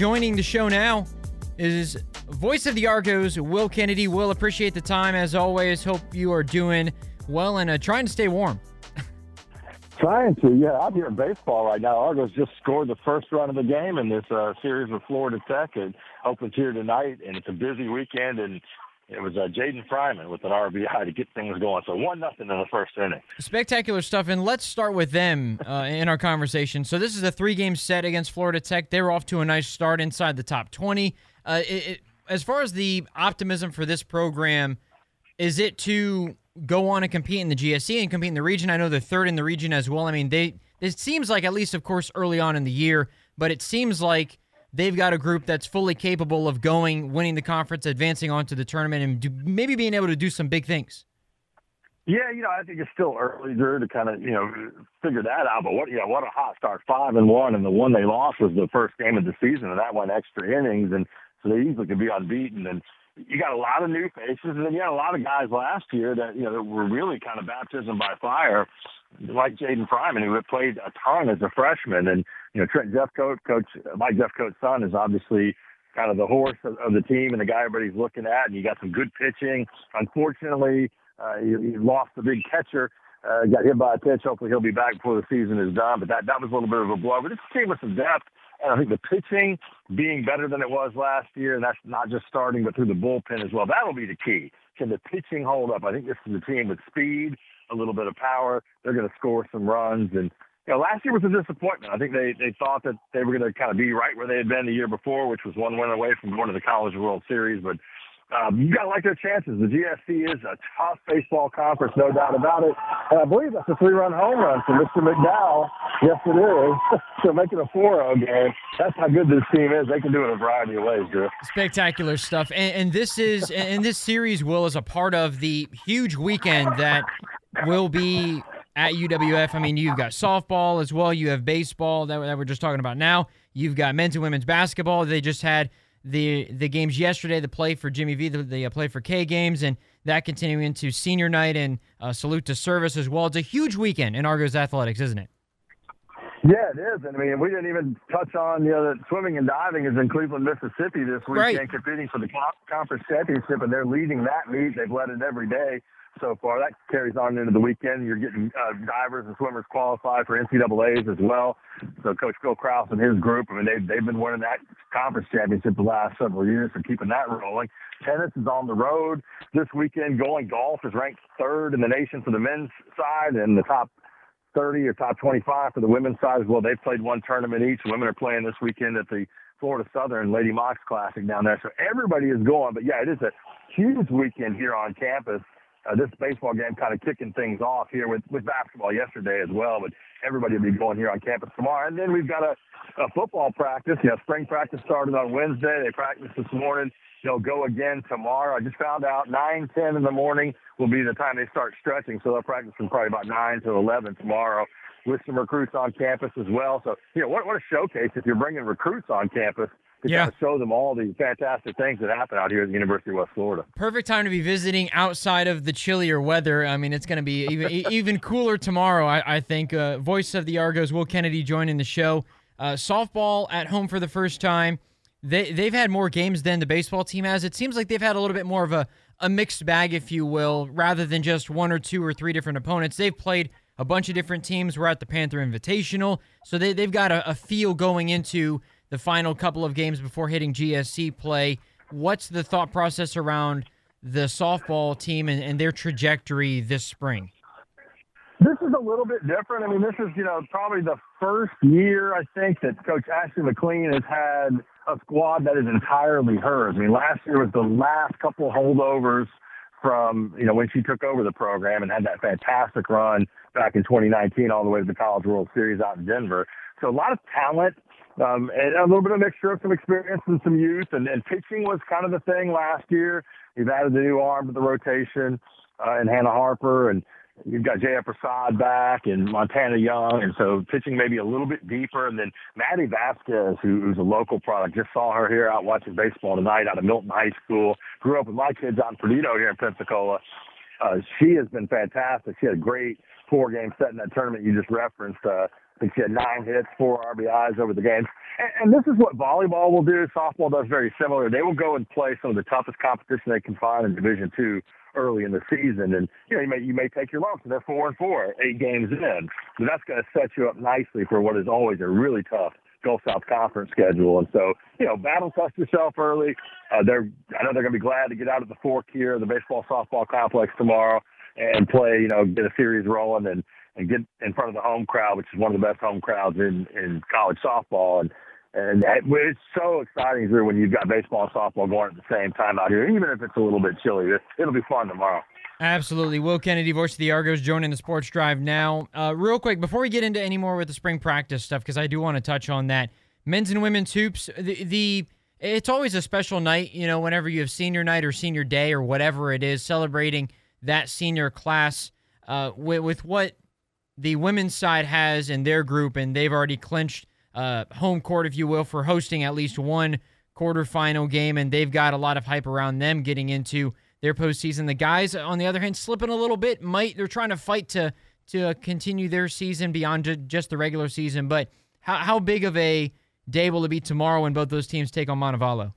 joining the show now is voice of the Argos, Will Kennedy. Will, appreciate the time as always. Hope you are doing well and uh, trying to stay warm. Trying to, yeah. I'm here in baseball right now, Argos just scored the first run of the game in this uh, series with Florida Tech. It opens here tonight, and it's a busy weekend. And it was uh, Jaden Fryman with an RBI to get things going. So one nothing in the first inning. Spectacular stuff, and let's start with them uh, in our conversation. So this is a three-game set against Florida Tech. They were off to a nice start inside the top twenty. Uh, it, it, as far as the optimism for this program, is it to go on and compete in the GSC and compete in the region? I know they're third in the region as well. I mean, they it seems like at least, of course, early on in the year, but it seems like they've got a group that's fully capable of going, winning the conference, advancing on to the tournament, and do, maybe being able to do some big things. Yeah, you know, I think it's still early, Drew, to kind of you know figure that out. But what, you know, what a hot start, five and one, and the one they lost was the first game of the season, and that went extra innings, and so they easily could be unbeaten. And you got a lot of new faces, and then you had a lot of guys last year that you know that were really kind of baptism by fire, like Jaden Fryman, who had played a ton as a freshman, and you know Trent Jeffcoat, coach Mike Jeffcoat's son, is obviously kind of the horse of, of the team and the guy everybody's looking at. And you got some good pitching. Unfortunately, uh, you, you lost the big catcher. Uh, got hit by a pitch. Hopefully, he'll be back before the season is done. But that that was a little bit of a blow. But this team with some depth and I think the pitching being better than it was last year, and that's not just starting, but through the bullpen as well. That'll be the key. Can the pitching hold up? I think this is a team with speed, a little bit of power. They're going to score some runs. And, you know, last year was a disappointment. I think they, they thought that they were going to kind of be right where they had been the year before, which was one win away from going to the College World Series. But um, you got to like their chances. The GSC is a tough baseball conference, no doubt about it. And I believe that's a three-run home run for Mr. McDowell. Yes, it is. so make it a 4-0 game. That's how good this team is. They can do it a variety of ways, Drew. Spectacular stuff. And, and this is, and this series will is a part of the huge weekend that will be at UWF. I mean, you've got softball as well. You have baseball that, that we're just talking about now. You've got men's and women's basketball. They just had the the games yesterday, the play for Jimmy V, the, the uh, play for K games, and that continuing into senior night and uh, salute to service as well. It's a huge weekend in Argos athletics, isn't it? Yeah, it is. And I mean, we didn't even touch on you know that swimming and diving is in Cleveland, Mississippi this weekend, right. competing for the conference championship, and they're leading that meet. They've led it every day so far. That carries on into the weekend. You're getting uh, divers and swimmers qualified for NCAA's as well. So Coach Phil Kraus and his group, I mean, they've, they've been winning that conference championship the last several years and keeping that rolling. Tennis is on the road this weekend. Going golf is ranked third in the nation for the men's side and the top 30 or top 25 for the women's side as well. They've played one tournament each. Women are playing this weekend at the Florida Southern Lady Mocs Classic down there. So everybody is going. But yeah, it is a huge weekend here on campus uh, this baseball game kind of kicking things off here with, with basketball yesterday as well. But everybody will be going here on campus tomorrow. And then we've got a, a football practice. Know, spring practice started on Wednesday. They practiced this morning. They'll go again tomorrow. I just found out 9, 10 in the morning will be the time they start stretching. So they'll practice from probably about 9 to 11 tomorrow with some recruits on campus as well. So, you know, what, what a showcase if you're bringing recruits on campus to yeah. kind of show them all the fantastic things that happen out here at the University of West Florida. Perfect time to be visiting outside of the chillier weather. I mean, it's going to be even even cooler tomorrow. I, I think. Uh, voice of the Argos, Will Kennedy, joining the show. Uh, softball at home for the first time. They they've had more games than the baseball team has. It seems like they've had a little bit more of a a mixed bag, if you will, rather than just one or two or three different opponents. They've played a bunch of different teams. We're at the Panther Invitational, so they they've got a, a feel going into the final couple of games before hitting GSC play. What's the thought process around the softball team and, and their trajectory this spring? This is a little bit different. I mean, this is, you know, probably the first year I think that Coach Ashley McLean has had a squad that is entirely hers. I mean, last year was the last couple holdovers from, you know, when she took over the program and had that fantastic run back in 2019 all the way to the College World Series out in Denver. So a lot of talent um, and a little bit of mixture of some experience and some youth. And, and pitching was kind of the thing last year. You've added the new arm to the rotation uh, and Hannah Harper, and you've got Jaya Prasad back and Montana Young. And so pitching maybe a little bit deeper. And then Maddie Vasquez, who, who's a local product, just saw her here out watching baseball tonight out of Milton High School. Grew up with my kids in Perdido here in Pensacola. Uh, she has been fantastic. She had a great four game set in that tournament you just referenced. Uh, think she had nine hits, four RBIs over the game. And, and this is what volleyball will do. Softball does very similar. They will go and play some of the toughest competition they can find in Division Two early in the season, and you know you may you may take your lumps, they're four and four, eight games in. But that's going to set you up nicely for what is always a really tough Gulf South Conference schedule. And so, you know, battle test yourself early. Uh, they're, I know they're going to be glad to get out of the fork here, the baseball softball complex tomorrow, and play. You know, get a series rolling and and get in front of the home crowd, which is one of the best home crowds in in college softball. And and it's so exciting here when you've got baseball and softball going at the same time out here, even if it's a little bit chilly. It'll be fun tomorrow. Absolutely. Will Kennedy, voice of the Argos, joining the Sports Drive now. Uh, real quick, before we get into any more with the spring practice stuff, because I do want to touch on that. Men's and women's hoops, the, the it's always a special night, you know, whenever you have senior night or senior day or whatever it is, celebrating that senior class uh, with, with what the women's side has in their group, and they've already clinched uh, home court, if you will, for hosting at least one quarterfinal game, and they've got a lot of hype around them getting into – their postseason. The guys, on the other hand, slipping a little bit. Might they're trying to fight to to continue their season beyond just the regular season. But how how big of a day will it be tomorrow when both those teams take on Montevallo?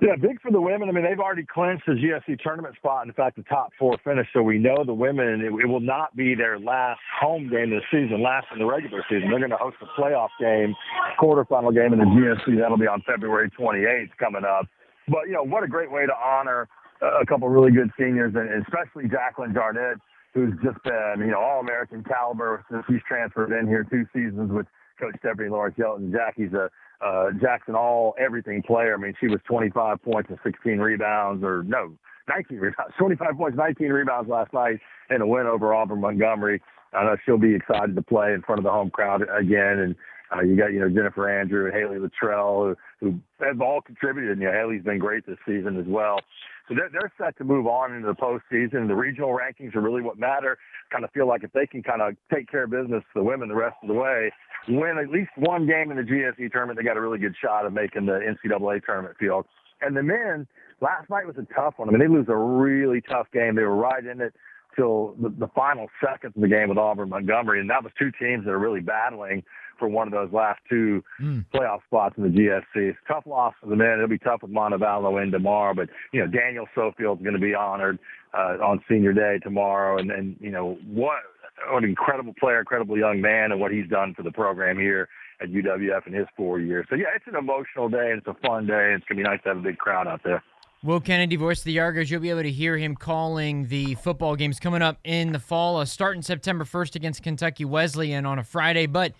Yeah, big for the women. I mean, they've already clinched the GSC tournament spot. In fact, the top four finish. So we know the women, it, it will not be their last home game this season, last in the regular season. They're going to host a playoff game, quarterfinal game in the GSC. That'll be on February 28th coming up. But, you know, what a great way to honor a couple really good seniors, and especially Jacqueline Jarnett, who's just been, you know, all American caliber since he's transferred in here two seasons with Coach Stephanie Lawrence Yelton. Jackie's a uh, Jackson all everything player. I mean, she was 25 points and 16 rebounds, or no, 19 rebounds, 25 points, 19 rebounds last night in a win over Auburn Montgomery. I know she'll be excited to play in front of the home crowd again, and uh, you got, you know, Jennifer Andrew and Haley Luttrell, who, who have all contributed. And, you know, Haley's been great this season as well. So they're, they're set to move on into the postseason. The regional rankings are really what matter. Kind of feel like if they can kind of take care of business, the women the rest of the way, win at least one game in the GSC tournament, they got a really good shot of making the NCAA tournament field. And the men, last night was a tough one. I mean, they lose a really tough game. They were right in it till the, the final seconds of the game with Auburn Montgomery, and that was two teams that are really battling for one of those last two mm. playoff spots in the GSC. It's tough loss for the men. It'll be tough with Montevallo in tomorrow, but you know Daniel Sofield's going to be honored uh, on Senior Day tomorrow, and and you know what an incredible player, incredible young man, and what he's done for the program here at UWF in his four years. So yeah, it's an emotional day and it's a fun day. And it's gonna be nice to have a big crowd out there. Will Kennedy, voice of the Argos, you'll be able to hear him calling the football games coming up in the fall. Uh, starting September 1st against Kentucky Wesleyan on a Friday, but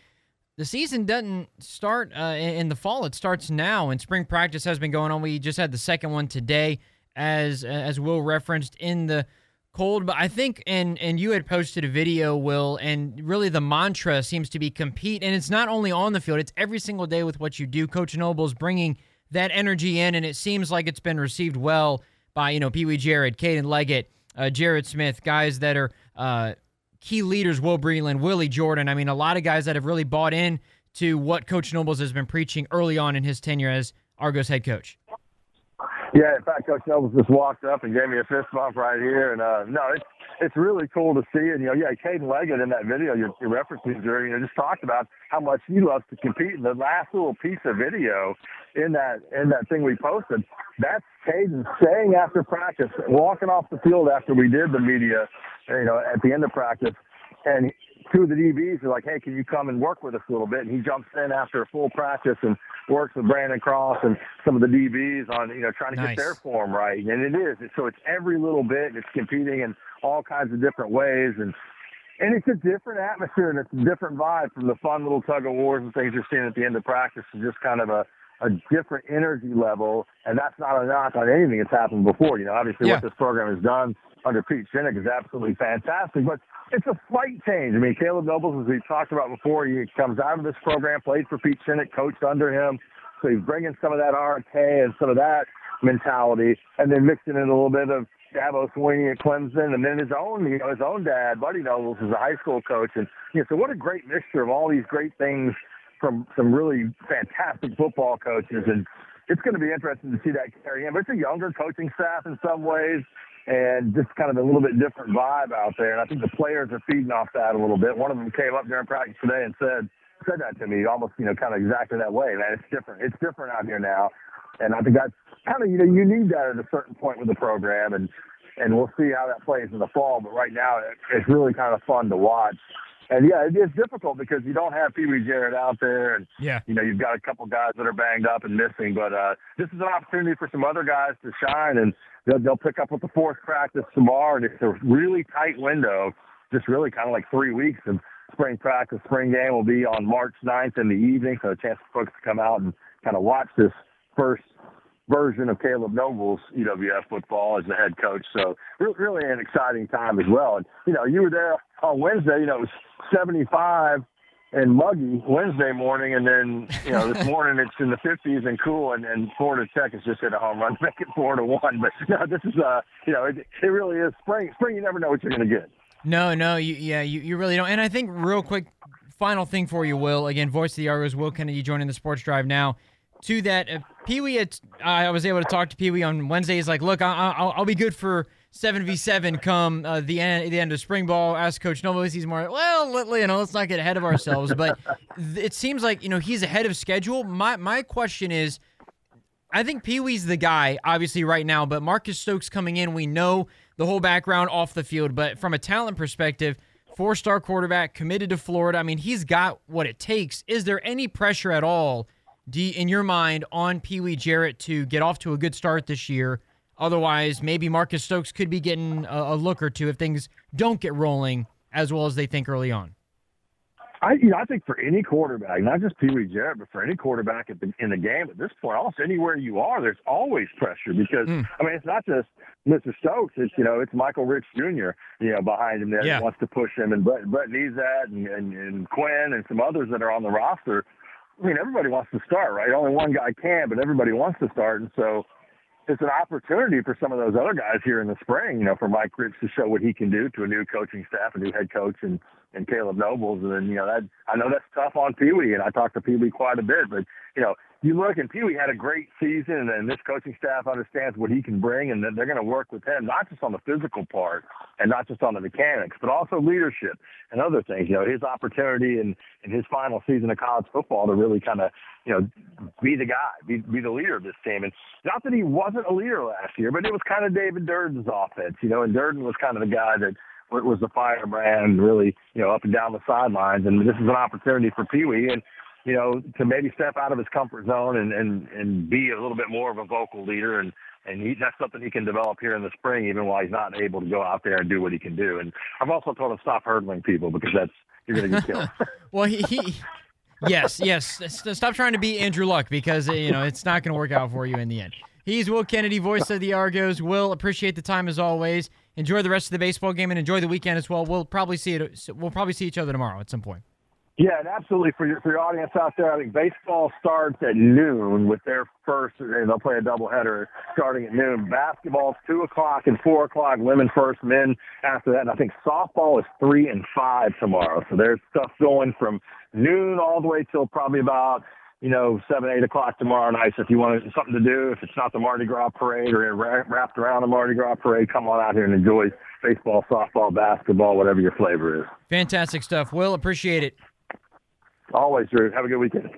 the season doesn't start uh, in the fall. It starts now, and spring practice has been going on. We just had the second one today, as as Will referenced in the cold. But I think, and and you had posted a video, Will, and really the mantra seems to be compete, and it's not only on the field; it's every single day with what you do. Coach Noble's bringing that energy in, and it seems like it's been received well by you know Pee Wee Jarrett, Caden Leggett, uh, Jared Smith, guys that are. Uh, key leaders, Will Breland, Willie Jordan. I mean, a lot of guys that have really bought in to what Coach Nobles has been preaching early on in his tenure as Argos head coach. Yeah, in fact, Coach Nobles just walked up and gave me a fist bump right here, and uh, no, it's it's really cool to see. And you know, yeah, Caden Leggett in that video you're, you're referencing, Jerry, you know, just talked about how much he loves to compete. And the last little piece of video in that in that thing we posted, that's Caden saying after practice, walking off the field after we did the media, you know, at the end of practice, and two of the DBs are like, "Hey, can you come and work with us a little bit?" And he jumps in after a full practice and works with Brandon Cross and some of the DBs on, you know, trying to nice. get their form right. And it is. So it's every little bit. And it's competing in all kinds of different ways, and and it's a different atmosphere and it's a different vibe from the fun little tug of wars and things you're seeing at the end of practice. It's just kind of a a different energy level, and that's not a knock on anything that's happened before. You know, obviously yeah. what this program has done under Pete Shinnick is absolutely fantastic, but it's a slight change. I mean, Caleb Nobles, as we talked about before, he comes out of this program, played for Pete Shinnick, coached under him, so he's bringing some of that RK and some of that mentality, and then mixing in a little bit of Dabo Swinney at Clemson, and then his own, you know, his own dad, Buddy Nobles, is a high school coach, and you know, so what a great mixture of all these great things from some really fantastic football coaches, and it's going to be interesting to see that carry in. But it's a younger coaching staff in some ways. And just kind of a little bit different vibe out there. And I think the players are feeding off that a little bit. One of them came up during practice today and said said that to me almost, you know, kind of exactly that way. Man, it's different. It's different out here now, and I think that's kind of you know you need that at a certain point with the program, and and we'll see how that plays in the fall. But right now, it, it's really kind of fun to watch. And yeah, it is difficult because you don't have Pee Wee Jarrett out there, and yeah, you know you've got a couple guys that are banged up and missing. But uh, this is an opportunity for some other guys to shine, and they'll, they'll pick up with the fourth practice tomorrow. And it's a really tight window, just really kind of like three weeks. And spring practice, spring game will be on March 9th in the evening, so a chance for folks to come out and kind of watch this first version of Caleb Noble's UWF football as the head coach. So really an exciting time as well. And, you know, you were there on Wednesday, you know, it was 75 and muggy Wednesday morning, and then you know this morning it's in the 50s and cool, and, and Florida Tech has just hit a home run to make it four to one. But no, this is uh you know it, it really is spring. Spring, you never know what you're going to get. No, no, you, yeah, you, you really don't. And I think real quick, final thing for you, Will. Again, voice of the Argos, Will Kennedy joining the Sports Drive now. To that, uh, Pee Wee, I was able to talk to Pee Wee on Wednesday. He's like, look, I, will I'll be good for seven v seven come uh, the end the end of spring ball. Ask Coach Noble. He's more well, let, you know, let's not get ahead of ourselves. But it seems like you know he's ahead of schedule. My my question is. I think Pee Wee's the guy, obviously, right now, but Marcus Stokes coming in, we know the whole background off the field. But from a talent perspective, four star quarterback committed to Florida. I mean, he's got what it takes. Is there any pressure at all, you, in your mind, on Pee Wee Jarrett to get off to a good start this year? Otherwise, maybe Marcus Stokes could be getting a, a look or two if things don't get rolling as well as they think early on. I, you know, I think for any quarterback, not just Pee Wee Jarrett, but for any quarterback the, in the game at this point, almost anywhere you are, there's always pressure because mm. I mean, it's not just Mr. Stokes. It's you know it's Michael Rich Jr. You know behind him that yeah. wants to push him, and Brett Brett that, and, and and Quinn and some others that are on the roster. I mean, everybody wants to start, right? Only one guy can, but everybody wants to start, and so it's an opportunity for some of those other guys here in the spring. You know, for Mike Ricks to show what he can do to a new coaching staff, a new head coach, and and Caleb Nobles, and then you know that I know that's tough on Pee Wee, and I talked to Pee Wee quite a bit, but you know you look and Pee Wee had a great season, and this coaching staff understands what he can bring, and they're going to work with him not just on the physical part and not just on the mechanics, but also leadership and other things. You know, his opportunity in in his final season of college football to really kind of you know be the guy, be be the leader of this team. And not that he wasn't a leader last year, but it was kind of David Durden's offense. You know, and Durden was kind of the guy that was the firebrand, really, you know, up and down the sidelines. And this is an opportunity for Pee Wee. And you know, to maybe step out of his comfort zone and, and, and be a little bit more of a vocal leader. And, and he, that's something he can develop here in the spring, even while he's not able to go out there and do what he can do. And I've also told him stop hurdling people because that's, you're going to get killed. well, he, he yes, yes. Stop trying to be Andrew Luck because, eh, you know, it's not going to work out for you in the end. He's Will Kennedy, voice of the Argos. Will, appreciate the time as always. Enjoy the rest of the baseball game and enjoy the weekend as well. We'll probably see it. We'll probably see each other tomorrow at some point. Yeah, and absolutely for your for your audience out there, I think baseball starts at noon with their first, they'll play a doubleheader starting at noon. Basketball's two o'clock and four o'clock. Women first, men after that. And I think softball is three and five tomorrow. So there's stuff going from noon all the way till probably about you know seven eight o'clock tomorrow night. So if you want something to do, if it's not the Mardi Gras parade or wrapped around the Mardi Gras parade, come on out here and enjoy baseball, softball, basketball, whatever your flavor is. Fantastic stuff. Will appreciate it. Always, Drew. Have a good weekend.